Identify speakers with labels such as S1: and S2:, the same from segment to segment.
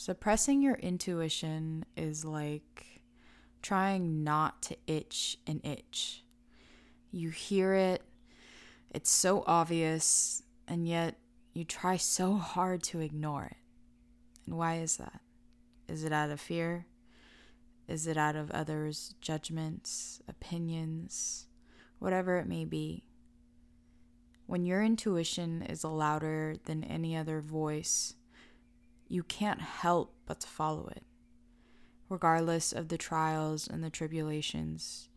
S1: Suppressing your intuition is like trying not to itch an itch. You hear it, it's so obvious, and yet you try so hard to ignore it. And why is that? Is it out of fear? Is it out of others' judgments, opinions, whatever it may be? When your intuition is louder than any other voice, you can't help but to follow it. Regardless of the trials and the tribulations,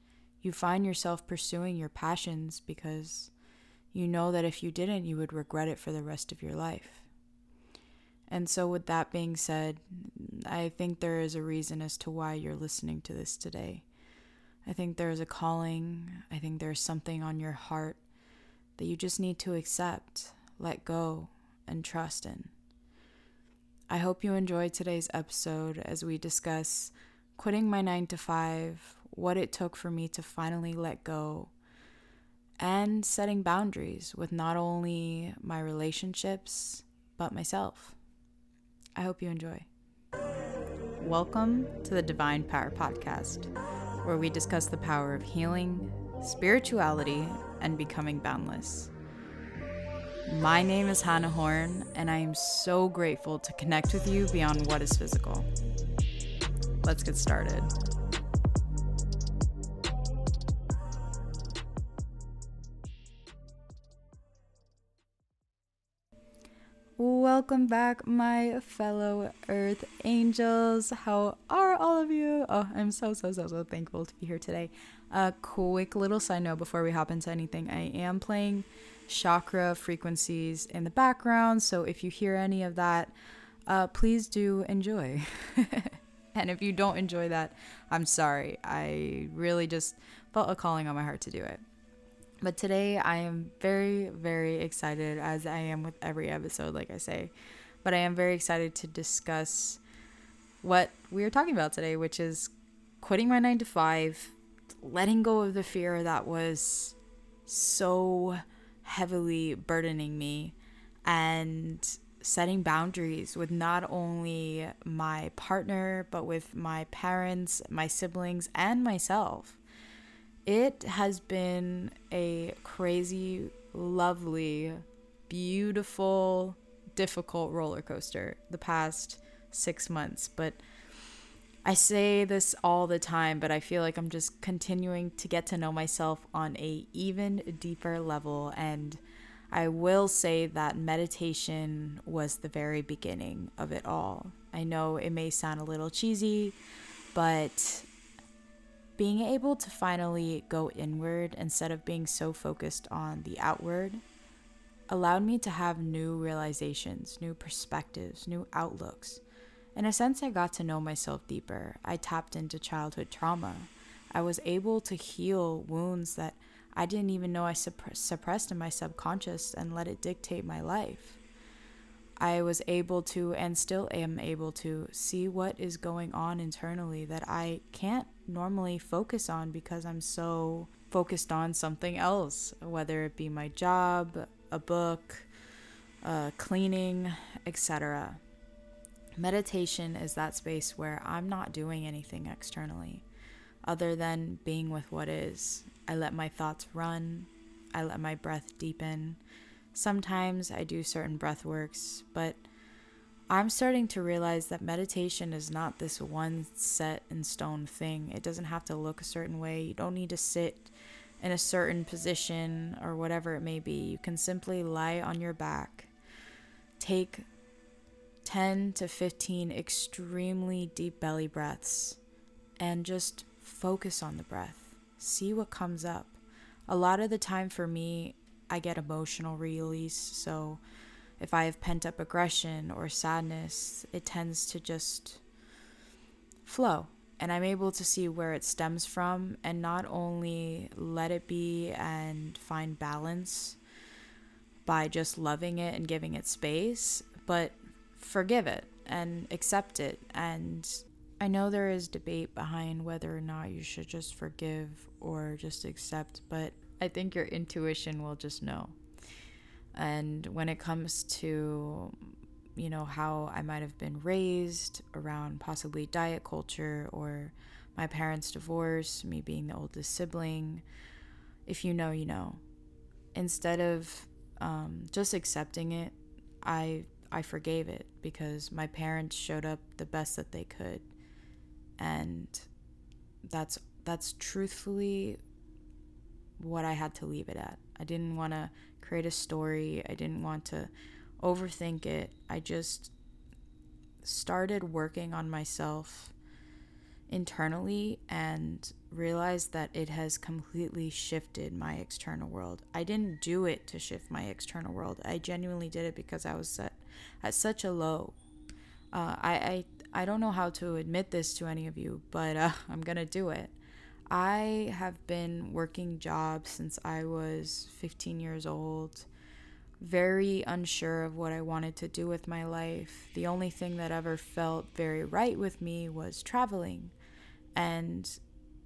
S1: you find yourself pursuing your passions because you know that if you didn't, you would regret it for the rest of your life. And so, with that being said, I think there is a reason as to why you're listening to this today. I think there is a calling, I think there's something on your heart that you just need to accept, let go, and trust in. I hope you enjoyed today's episode as we discuss quitting my nine to five, what it took for me to finally let go, and setting boundaries with not only my relationships, but myself. I hope you enjoy. Welcome to the Divine Power Podcast, where we discuss the power of healing, spirituality, and becoming boundless. My name is Hannah Horn, and I am so grateful to connect with you beyond what is physical. Let's get started. Welcome back, my fellow Earth angels. How are all of you? Oh, I'm so, so, so, so thankful to be here today. A quick little side note before we hop into anything I am playing chakra frequencies in the background, so if you hear any of that, uh, please do enjoy. and if you don't enjoy that, I'm sorry. I really just felt a calling on my heart to do it. But today I am very, very excited, as I am with every episode, like I say. But I am very excited to discuss what we are talking about today, which is quitting my nine to five, letting go of the fear that was so heavily burdening me, and setting boundaries with not only my partner, but with my parents, my siblings, and myself it has been a crazy, lovely, beautiful, difficult roller coaster the past six months. But I say this all the time, but I feel like I'm just continuing to get to know myself on a even deeper level. And I will say that meditation was the very beginning of it all. I know it may sound a little cheesy, but being able to finally go inward instead of being so focused on the outward allowed me to have new realizations, new perspectives, new outlooks. In a sense, I got to know myself deeper. I tapped into childhood trauma. I was able to heal wounds that I didn't even know I supp- suppressed in my subconscious and let it dictate my life. I was able to and still am able to see what is going on internally that I can't normally focus on because I'm so focused on something else, whether it be my job, a book, uh, cleaning, etc. Meditation is that space where I'm not doing anything externally other than being with what is. I let my thoughts run, I let my breath deepen Sometimes I do certain breath works, but I'm starting to realize that meditation is not this one set in stone thing. It doesn't have to look a certain way. You don't need to sit in a certain position or whatever it may be. You can simply lie on your back, take 10 to 15 extremely deep belly breaths, and just focus on the breath. See what comes up. A lot of the time for me, I get emotional release. So if I have pent up aggression or sadness, it tends to just flow. And I'm able to see where it stems from and not only let it be and find balance by just loving it and giving it space, but forgive it and accept it. And I know there is debate behind whether or not you should just forgive or just accept, but I think your intuition will just know. And when it comes to you know, how I might have been raised around possibly diet culture or my parents' divorce, me being the oldest sibling. If you know, you know. Instead of um, just accepting it, I I forgave it because my parents showed up the best that they could, and that's that's truthfully what I had to leave it at. I didn't want to create a story. I didn't want to overthink it. I just started working on myself internally and realized that it has completely shifted my external world. I didn't do it to shift my external world. I genuinely did it because I was set at such a low. Uh, I, I I don't know how to admit this to any of you, but uh, I'm gonna do it. I have been working jobs since I was 15 years old very unsure of what I wanted to do with my life. The only thing that ever felt very right with me was traveling. And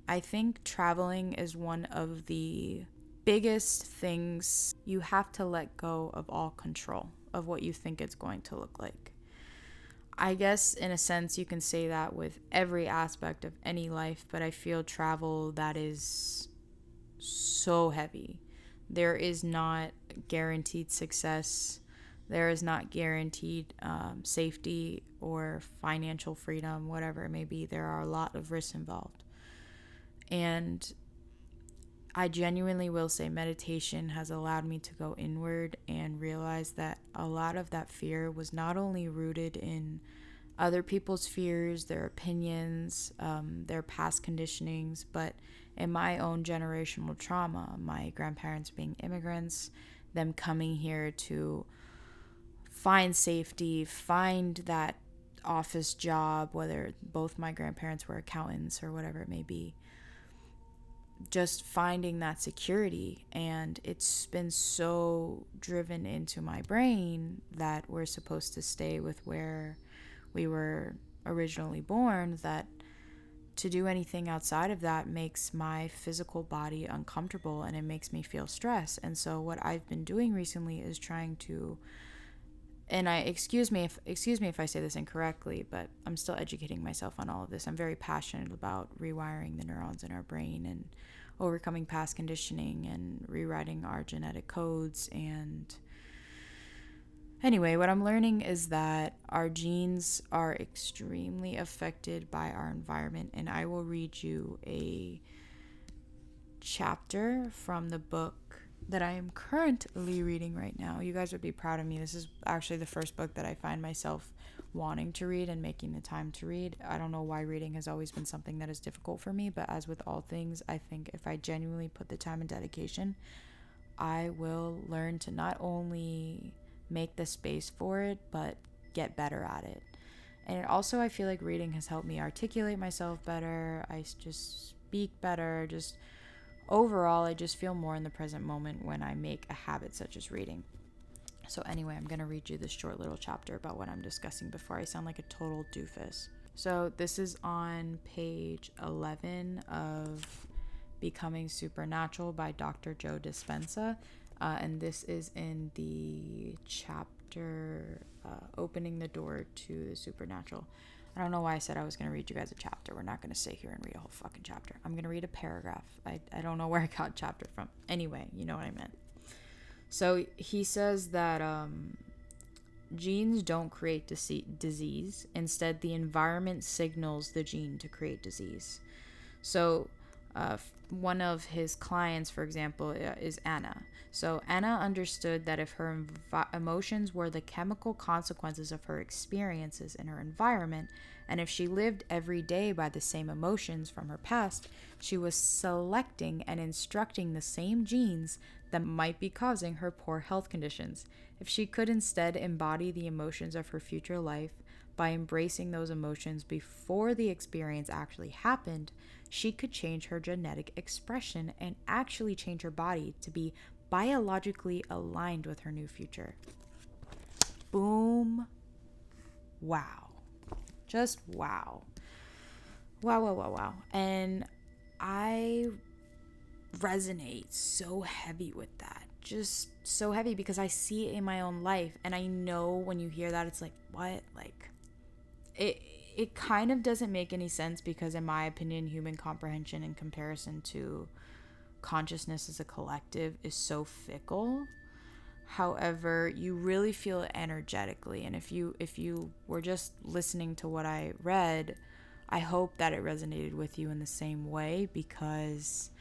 S1: I think traveling is one of the biggest things you have to let go of all control of what you think it's going to look like. I guess, in a sense, you can say that with every aspect of any life, but I feel travel that is so heavy. There is not guaranteed success. There is not guaranteed um, safety or financial freedom, whatever it may be. There are a lot of risks involved. And I genuinely will say meditation has allowed me to go inward and realize that a lot of that fear was not only rooted in other people's fears, their opinions, um, their past conditionings, but in my own generational trauma, my grandparents being immigrants, them coming here to find safety, find that office job, whether both my grandparents were accountants or whatever it may be. Just finding that security. And it's been so driven into my brain that we're supposed to stay with where we were originally born that to do anything outside of that makes my physical body uncomfortable and it makes me feel stress. And so what I've been doing recently is trying to and I excuse me if excuse me if I say this incorrectly, but I'm still educating myself on all of this. I'm very passionate about rewiring the neurons in our brain and overcoming past conditioning and rewriting our genetic codes and Anyway, what I'm learning is that our genes are extremely affected by our environment, and I will read you a chapter from the book that I am currently reading right now. You guys would be proud of me. This is actually the first book that I find myself wanting to read and making the time to read. I don't know why reading has always been something that is difficult for me, but as with all things, I think if I genuinely put the time and dedication, I will learn to not only make the space for it, but get better at it. And also, I feel like reading has helped me articulate myself better. I just speak better. Just overall, I just feel more in the present moment when I make a habit such as reading. So, anyway, I'm going to read you this short little chapter about what I'm discussing before I sound like a total doofus. So, this is on page 11 of Becoming Supernatural by Dr. Joe Dispenza. Uh, and this is in the chapter uh, Opening the Door to the Supernatural. I don't know why I said I was going to read you guys a chapter. We're not going to sit here and read a whole fucking chapter. I'm going to read a paragraph. I, I don't know where I got chapter from. Anyway, you know what I meant. So he says that um, genes don't create disease. Instead, the environment signals the gene to create disease. So uh, one of his clients, for example, uh, is Anna. So Anna understood that if her env- emotions were the chemical consequences of her experiences in her environment, and if she lived every day by the same emotions from her past, she was selecting and instructing the same genes that might be causing her poor health conditions. If she could instead embody the emotions of her future life by embracing those emotions before the experience actually happened, she could change her genetic expression and actually change her body to be biologically aligned with her new future. Boom. Wow. Just wow. Wow, wow, wow, wow. And I resonate so heavy with that. just so heavy because I see it in my own life and I know when you hear that it's like what like it it kind of doesn't make any sense because in my opinion human comprehension in comparison to consciousness as a collective is so fickle. However you really feel it energetically. And if you if you were just listening to what i read i hope that it resonated with you in the same way because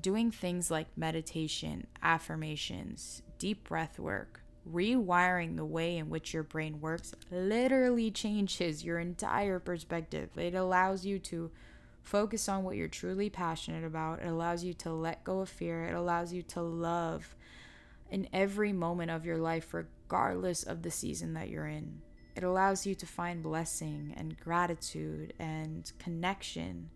S1: doing things like meditation affirmations deep breath work rewiring the way in which your brain works literally changes your entire perspective it allows you to focus on what you're truly passionate about it allows you to let go of fear it allows you to love in every moment of your life, regardless of the season that you're in. It allows you to find blessing and gratitude and connection.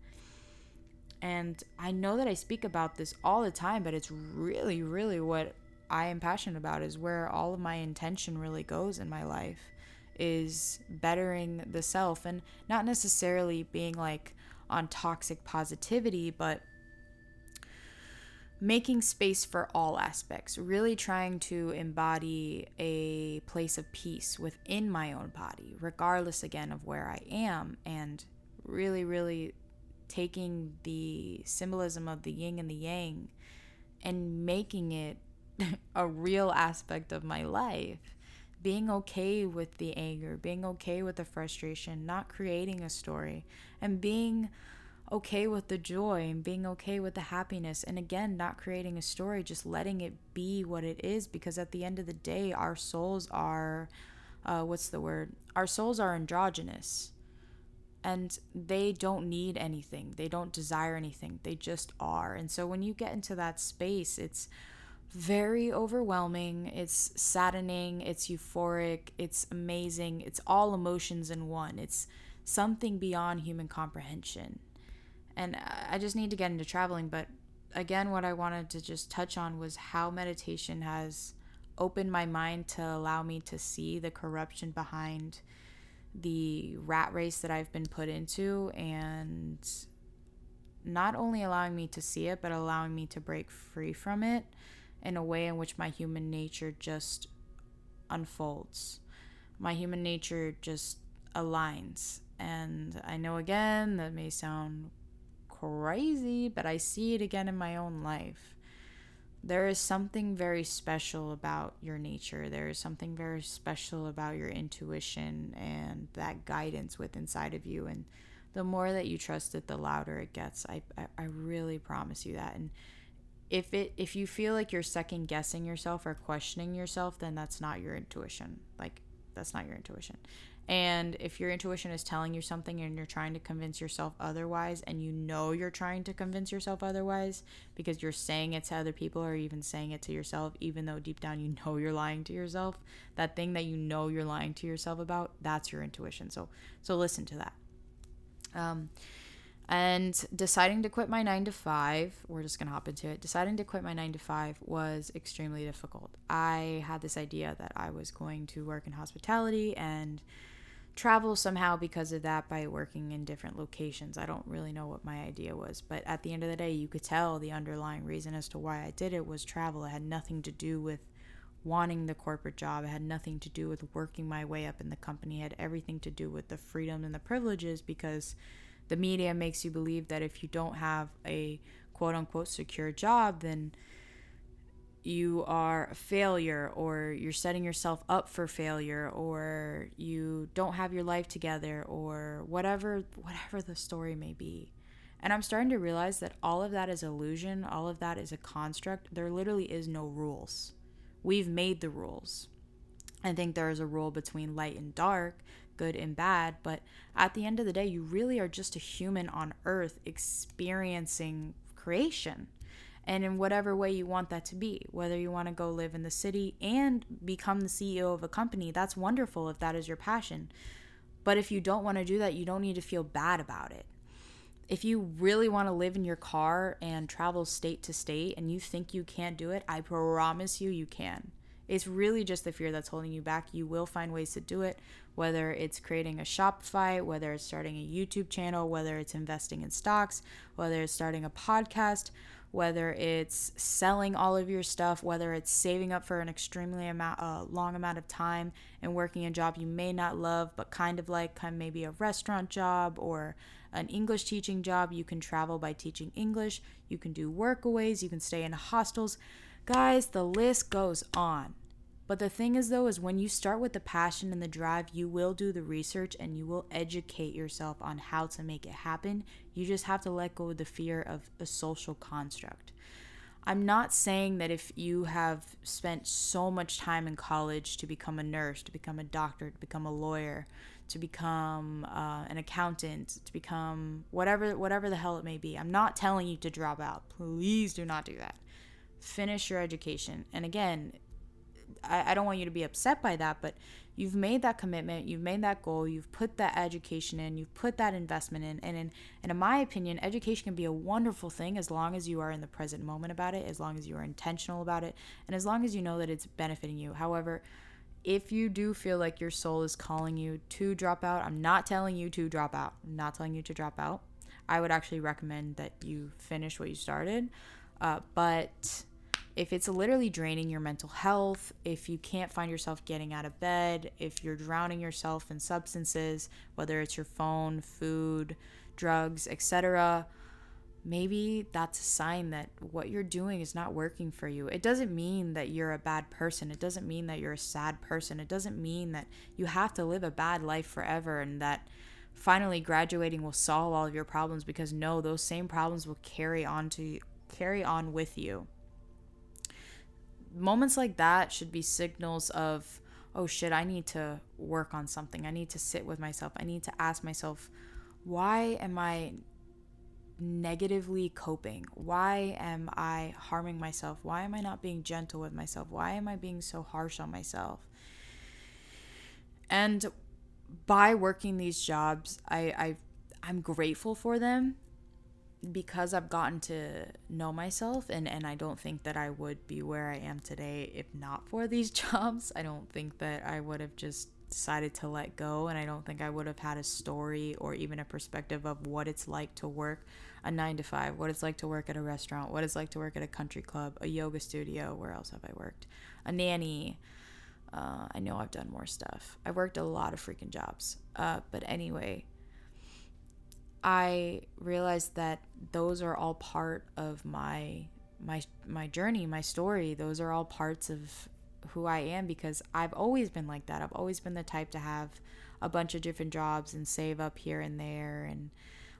S1: And I know that I speak about this all the time, but it's really, really what I am passionate about is where all of my intention really goes in my life is bettering the self and not necessarily being like on toxic positivity, but making space for all aspects, really trying to embody a place of peace within my own body, regardless again of where I am, and really, really taking the symbolism of the yin and the yang and making it a real aspect of my life. Being okay with the anger, being okay with the frustration, not creating a story, and being okay with the joy and being okay with the happiness. And again, not creating a story, just letting it be what it is. Because at the end of the day, our souls are, uh, what's the word? Our souls are androgynous. And they don't need anything. They don't desire anything. They just are. And so when you get into that space, it's very overwhelming. It's saddening. It's euphoric. It's amazing. It's all emotions in one. It's something beyond human comprehension and I just need to get into traveling. But again, what I wanted to just touch on was how meditation has opened my mind to allow me to see the corruption behind the rat race that I've been put into and not only allowing me to see it, but allowing me to break free from it in a way in which my human nature just unfolds. My human nature just aligns. And I know again that may sound crazy, but I see it again in my own life. There is something very special about your nature. There is something very special about your intuition and that guidance with inside of you. And the more that you trust it, the louder it gets. I, I, I really promise you that. And if it if you feel like you're second guessing yourself or questioning yourself, then that's not your intuition. Like that's not your intuition. And if your intuition is telling you something and you're trying to convince yourself otherwise, and you know you're trying to convince yourself otherwise because you're saying it to other people or even saying it to yourself, even though deep down you know you're lying to yourself, that thing that you know you're lying to yourself about, that's your intuition. So, so listen to that. Um, and deciding to quit my nine to five, we're just gonna hop into it. Deciding to quit my nine to five was extremely difficult. I had this idea that I was going to work in hospitality and travel somehow because of that by working in different locations. I don't really know what my idea was, but at the end of the day, you could tell the underlying reason as to why I did it was travel. It had nothing to do with wanting the corporate job, it had nothing to do with working my way up in the company, it had everything to do with the freedom and the privileges because the media makes you believe that if you don't have a quote unquote secure job, then you are a failure or you're setting yourself up for failure or you don't have your life together or whatever whatever the story may be. And I'm starting to realize that all of that is illusion, all of that is a construct. There literally is no rules. We've made the rules. I think there is a rule between light and dark, good and bad, but at the end of the day, you really are just a human on earth experiencing creation and in whatever way you want that to be. Whether you want to go live in the city and become the CEO of a company, that's wonderful if that is your passion. But if you don't want to do that, you don't need to feel bad about it. If you really want to live in your car and travel state to state and you think you can't do it, I promise you, you can. It's really just the fear that's holding you back. You will find ways to do it, whether it's creating a Shopify, whether it's starting a YouTube channel, whether it's investing in stocks, whether it's starting a podcast, whether it's selling all of your stuff, whether it's saving up for an extremely amount, uh, long amount of time and working a job you may not love, but kind of like kind of maybe a restaurant job or an English teaching job. You can travel by teaching English. You can do workaways. You can stay in hostels. Guys, the list goes on. But the thing is, though, is when you start with the passion and the drive, you will do the research and you will educate yourself on how to make it happen. You just have to let go of the fear of a social construct. I'm not saying that if you have spent so much time in college to become a nurse, to become a doctor, to become a lawyer, to become uh, an accountant, to become whatever whatever the hell it may be. I'm not telling you to drop out. Please do not do that. Finish your education. And again, I, I don't want you to be upset by that, but you've made that commitment, you've made that goal, you've put that education in, you've put that investment in. And in, and in my opinion, education can be a wonderful thing as long as you are in the present moment about it, as long as you are intentional about it, and as long as you know that it's benefiting you. However, if you do feel like your soul is calling you to drop out, I'm not telling you to drop out. I'm not telling you to drop out. I would actually recommend that you finish what you started. Uh, but if it's literally draining your mental health, if you can't find yourself getting out of bed, if you're drowning yourself in substances, whether it's your phone, food, drugs, etc., maybe that's a sign that what you're doing is not working for you. It doesn't mean that you're a bad person. It doesn't mean that you're a sad person. It doesn't mean that you have to live a bad life forever and that finally graduating will solve all of your problems because no, those same problems will carry on to carry on with you moments like that should be signals of oh shit i need to work on something. I need to sit with myself. I need to ask myself why am i negatively coping? Why am i harming myself? Why am i not being gentle with myself? Why am i being so harsh on myself? And by working these jobs i i i'm grateful for them because I've gotten to know myself and, and I don't think that I would be where I am today if not for these jobs. I don't think that I would have just decided to let go and I don't think I would have had a story or even a perspective of what it's like to work a 9 to 5, what it's like to work at a restaurant, what it's like to work at a country club, a yoga studio, where else have I worked? A nanny. Uh, I know I've done more stuff. I've worked a lot of freaking jobs. Uh, but anyway, I realized that those are all part of my my my journey, my story. Those are all parts of who I am because I've always been like that. I've always been the type to have a bunch of different jobs and save up here and there and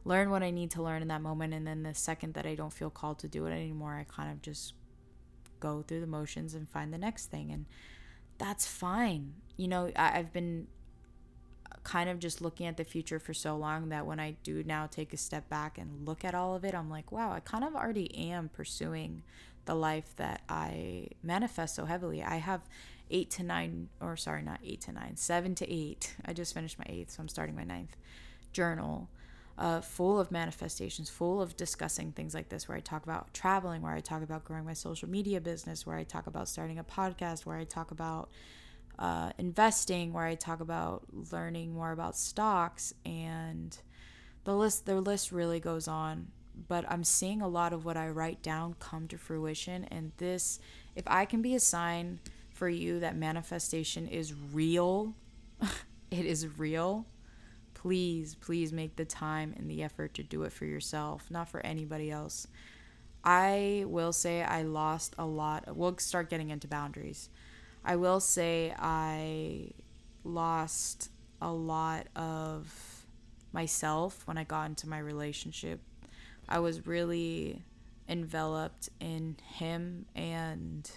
S1: learn what I need to learn in that moment and then the second that I don't feel called to do it anymore, I kind of just go through the motions and find the next thing and that's fine. You know, I, I've been kind of just looking at the future for so long that when I do now take a step back and look at all of it, I'm like, wow, I kind of already am pursuing the life that I manifest so heavily. I have eight to nine, or sorry, not eight to nine, seven to eight. I just finished my eighth, so I'm starting my ninth journal. Uh, full of manifestations, full of discussing things like this, where I talk about traveling, where I talk about growing my social media business, where I talk about starting a podcast, where I talk about uh, investing where I talk about learning more about stocks and the list the list really goes on. But I'm seeing a lot of what I write down come to fruition. And this if I can be a sign for you that manifestation is real it is real please please make the time and the effort to do it for yourself not for anybody else. I will say I lost a lot we'll start getting into boundaries I will say I lost a lot of myself when I got into my relationship. I was really enveloped in him and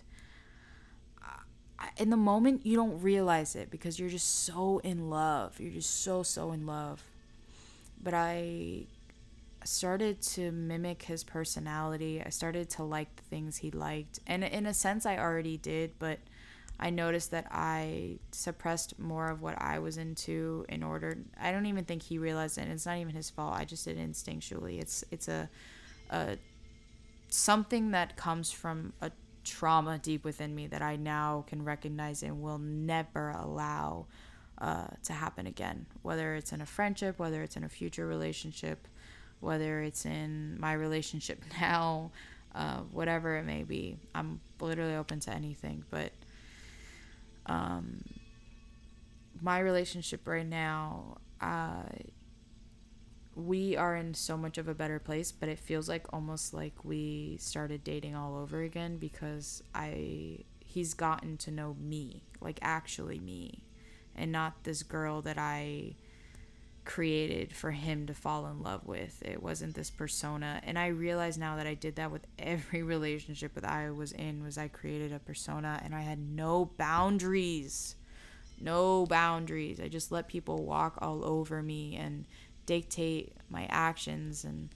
S1: uh, in the moment you don't realize it because you're just so in love. You're just so so in love. But I started to mimic his personality. I started to like the things he liked. And in a sense I already did, but I noticed that I suppressed more of what I was into in order. I don't even think he realized it. It's not even his fault. I just did it instinctually. It's it's a, a something that comes from a trauma deep within me that I now can recognize and will never allow uh, to happen again. Whether it's in a friendship, whether it's in a future relationship, whether it's in my relationship now, uh, whatever it may be. I'm literally open to anything, but um, my relationship right now, uh, we are in so much of a better place, but it feels like almost like we started dating all over again because I he's gotten to know me, like actually me, and not this girl that I created for him to fall in love with. It wasn't this persona. And I realize now that I did that with every relationship that I was in was I created a persona and I had no boundaries. No boundaries. I just let people walk all over me and dictate my actions and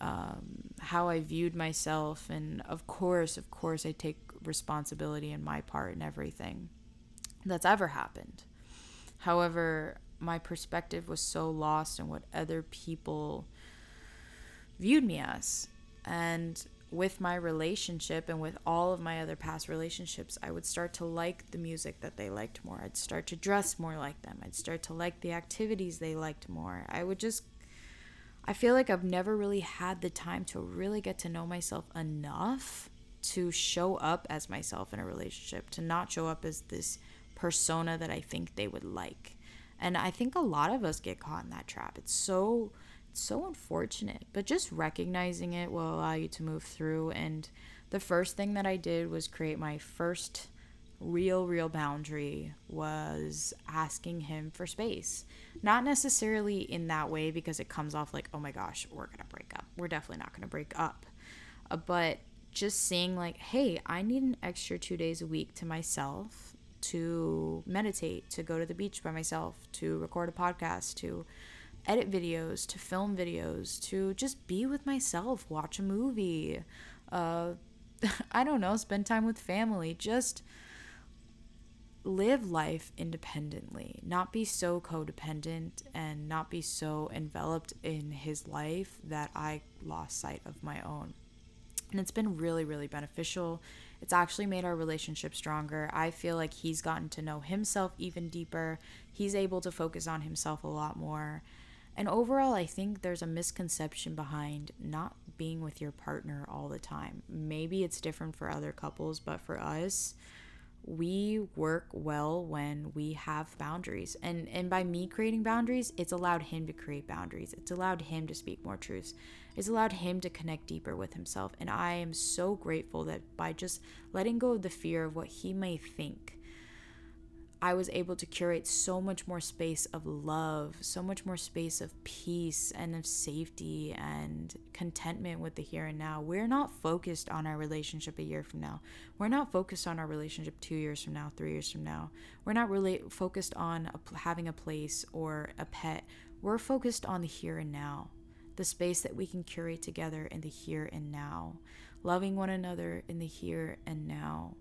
S1: um, how I viewed myself. And of course, of course, I take responsibility in my part in everything that's ever happened. However, my perspective was so lost in what other people viewed me as. And with my relationship and with all of my other past relationships, I would start to like the music that they liked more. I'd start to dress more like them. I'd start to like the activities they liked more. I would just, I feel like I've never really had the time to really get to know myself enough to show up as myself in a relationship, to not show up as this persona that I think they would like. And I think a lot of us get caught in that trap. It's so it's so unfortunate, but just recognizing it will allow you to move through and the first thing that I did was create my first real real boundary was asking him for space. Not necessarily in that way because it comes off like, "Oh my gosh, we're going to break up." We're definitely not going to break up. Uh, but just saying like, "Hey, I need an extra 2 days a week to myself." To meditate, to go to the beach by myself, to record a podcast, to edit videos, to film videos, to just be with myself, watch a movie, uh, I don't know, spend time with family, just live life independently, not be so codependent and not be so enveloped in his life that I lost sight of my own. And it's been really, really beneficial. It's actually made our relationship stronger. I feel like he's gotten to know himself even deeper. He's able to focus on himself a lot more. And overall, I think there's a misconception behind not being with your partner all the time. Maybe it's different for other couples, but for us, we work well when we have boundaries. And and by me creating boundaries it's allowed him to create boundaries. It's allowed him to speak more truths. It's allowed him to connect deeper with himself. And i am so grateful that by just letting go of the fear of what he may think I was able to curate so much more space of love, so much more space of peace and of safety and contentment with the here and now. We're not focused on our relationship a year from now. We're not focused on our relationship two years from now, three years from now. We're not really focused on a, having a place or a pet. We're focused on the here and now, the space that we can curate together in the here and now, loving one another in the here and now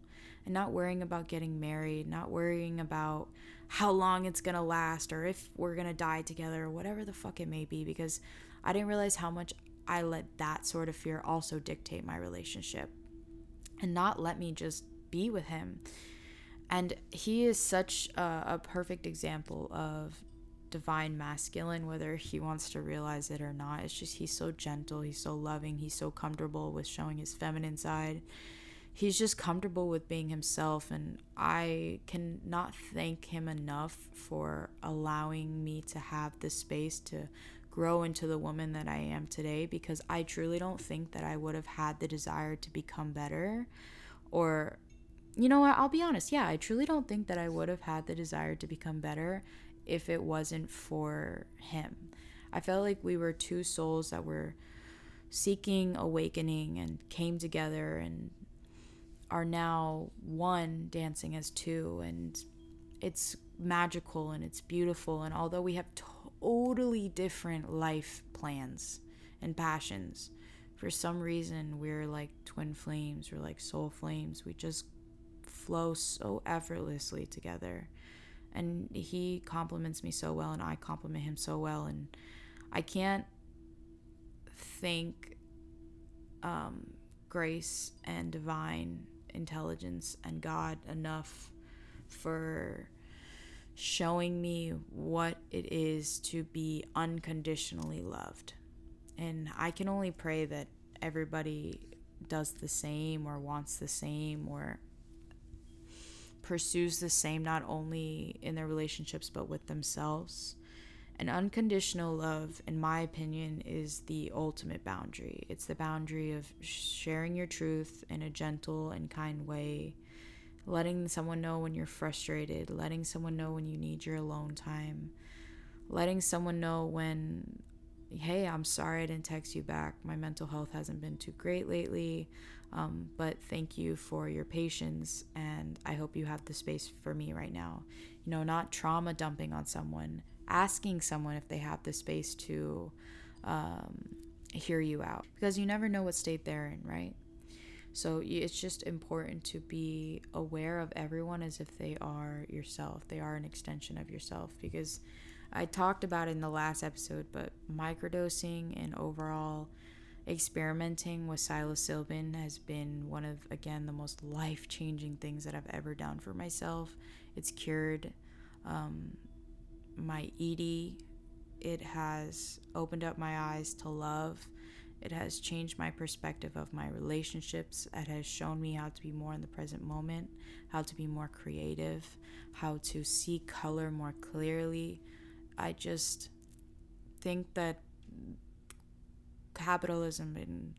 S1: and not worrying about getting married, not worrying about how long it's gonna last or if we're gonna die together or whatever the fuck it may be because I didn't realize how much I let that sort of fear also dictate my relationship and not let me just be with him. And he is such a, a perfect example of divine masculine, whether he wants to realize it or not. It's just he's so gentle, he's so loving, he's so comfortable with showing his feminine side he's just comfortable with being himself and i cannot thank him enough for allowing me to have the space to grow into the woman that i am today because i truly don't think that i would have had the desire to become better or you know what i'll be honest yeah i truly don't think that i would have had the desire to become better if it wasn't for him. I felt like we were two souls that were seeking awakening and came together and are now one dancing as two and it's magical and it's beautiful and although we have totally different life plans and passions for some reason we're like twin flames we're like soul flames. We just flow so effortlessly together. And he compliments me so well and I compliment him so well and I can't thank um, grace and divine intelligence and God enough for showing me what it is to be unconditionally loved. And I can only pray that everybody does the same or wants the same or pursues the same not only in their relationships but with themselves. And unconditional love, in my opinion, is the ultimate boundary. It's the boundary of sharing your truth in a gentle and kind way, letting someone know when you're frustrated, letting someone know when you need your alone time, letting someone know when, hey, I'm sorry I didn't text you back. My mental health hasn't been too great lately. Um, but thank you for your patience, and I hope you have the space for me right now. You know, not trauma dumping on someone, asking someone if they have the space to um, hear you out because you never know what state they're in, right? So it's just important to be aware of everyone as if they are yourself. They are an extension of yourself because I talked about in the last episode, but microdosing and overall experimenting with psilocybin has been one of again the most life-changing things that I've ever done for myself. It's cured um, my ED. It has opened up my eyes to love. It has changed my perspective of my relationships. It has shown me how to be more in the present moment, how to be more creative, how to see color more clearly. I just think that capitalism and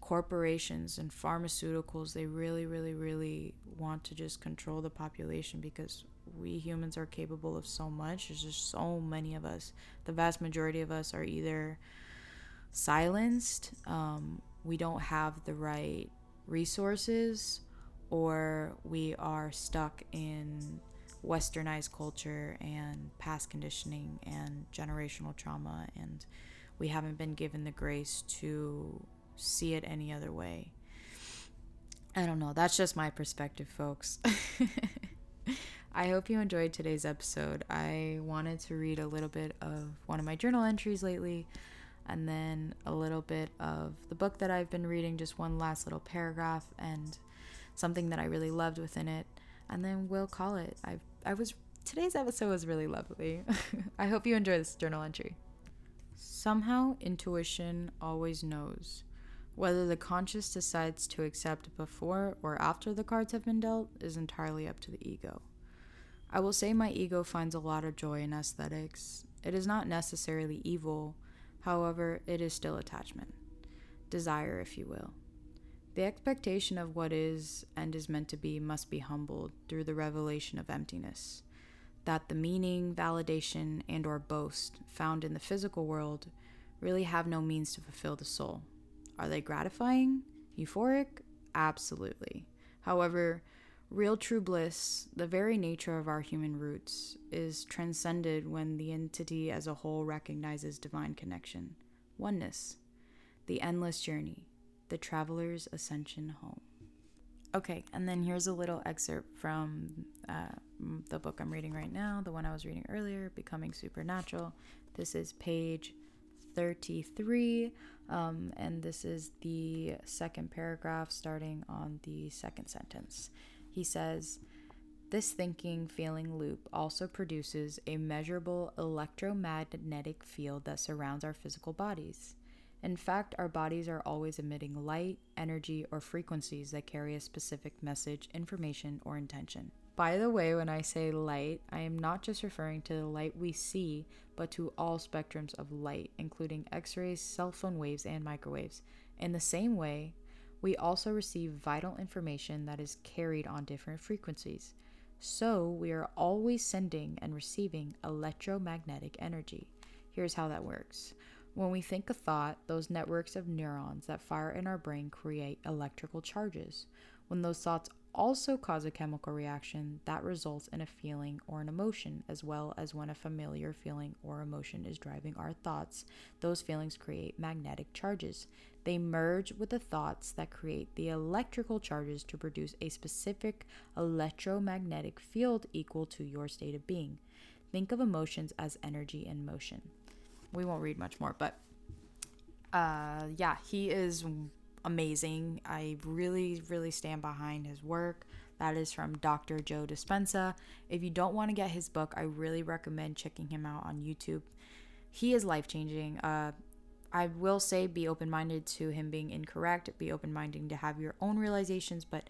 S1: corporations and pharmaceuticals they really really really want to just control the population because we humans are capable of so much there's just so many of us the vast majority of us are either silenced um, we don't have the right resources or we are stuck in westernized culture and past conditioning and generational trauma and we haven't been given the grace to see it any other way. I don't know. That's just my perspective, folks. I hope you enjoyed today's episode. I wanted to read a little bit of one of my journal entries lately and then a little bit of the book that I've been reading, just one last little paragraph and something that I really loved within it. And then we'll call it. I I was today's episode was really lovely. I hope you enjoy this journal entry. Somehow, intuition always knows. Whether the conscious decides to accept before or after the cards have been dealt is entirely up to the ego. I will say my ego finds a lot of joy in aesthetics. It is not necessarily evil, however, it is still attachment. Desire, if you will. The expectation of what is and is meant to be must be humbled through the revelation of emptiness that the meaning, validation, and or boast found in the physical world really have no means to fulfill the soul. Are they gratifying? Euphoric? Absolutely. However, real true bliss, the very nature of our human roots, is transcended when the entity as a whole recognizes divine connection, oneness, the endless journey, the traveler's ascension home. Okay, and then here's a little excerpt from uh, the book I'm reading right now, the one I was reading earlier, Becoming Supernatural. This is page 33, um, and this is the second paragraph starting on the second sentence. He says, this thinking feeling loop also produces a measurable electromagnetic field that surrounds our physical bodies. In fact, our bodies are always emitting light, energy, or frequencies that carry a specific message, information, or intention. By the way, when I say light, I am not just referring to the light we see, but to all spectrums of light, including X rays, cell phone waves, and microwaves. In the same way, we also receive vital information that is carried on different frequencies. So, we are always sending and receiving electromagnetic energy. Here's how that works. When we think a thought, those networks of neurons that fire in our brain create electrical charges. When those thoughts also cause a chemical reaction that results in a feeling or an emotion, as well as when a familiar feeling or emotion is driving our thoughts, those feelings create magnetic charges. They merge with the thoughts that create the electrical charges to produce a specific electromagnetic field equal to your state of being. Think of emotions as energy in motion we won't read much more, but uh, yeah, he is amazing. I really, really stand behind his work. That is from Dr. Joe Dispenza. If you don't want to get his book, I really recommend checking him out on YouTube. He is life changing. Uh, I will say be open minded to him being incorrect, be open minded to have your own realizations, but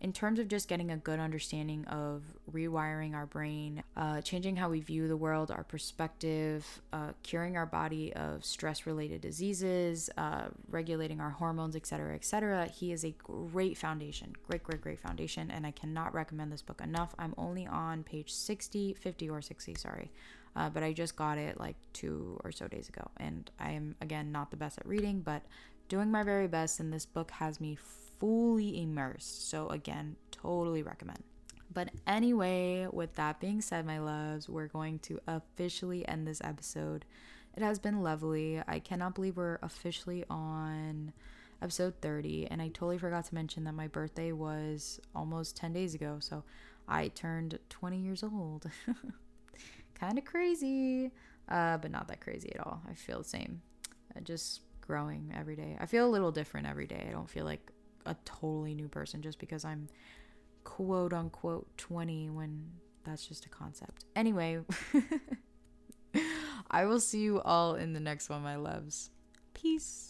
S1: in terms of just getting a good understanding of rewiring our brain, uh, changing how we view the world, our perspective, uh, curing our body of stress related diseases, uh, regulating our hormones, etc., etc., he is a great foundation. Great, great, great foundation. And I cannot recommend this book enough. I'm only on page 60, 50 or 60, sorry. Uh, but I just got it like two or so days ago. And I am, again, not the best at reading, but doing my very best. And this book has me fully immersed. So, again, totally recommend. But anyway, with that being said, my loves, we're going to officially end this episode. It has been lovely. I cannot believe we're officially on episode 30. And I totally forgot to mention that my birthday was almost 10 days ago. So I turned 20 years old. kind of crazy, uh, but not that crazy at all. I feel the same. I just growing every day. I feel a little different every day. I don't feel like a totally new person just because I'm quote unquote 20 when that's just a concept. Anyway, I will see you all in the next one, my loves. Peace.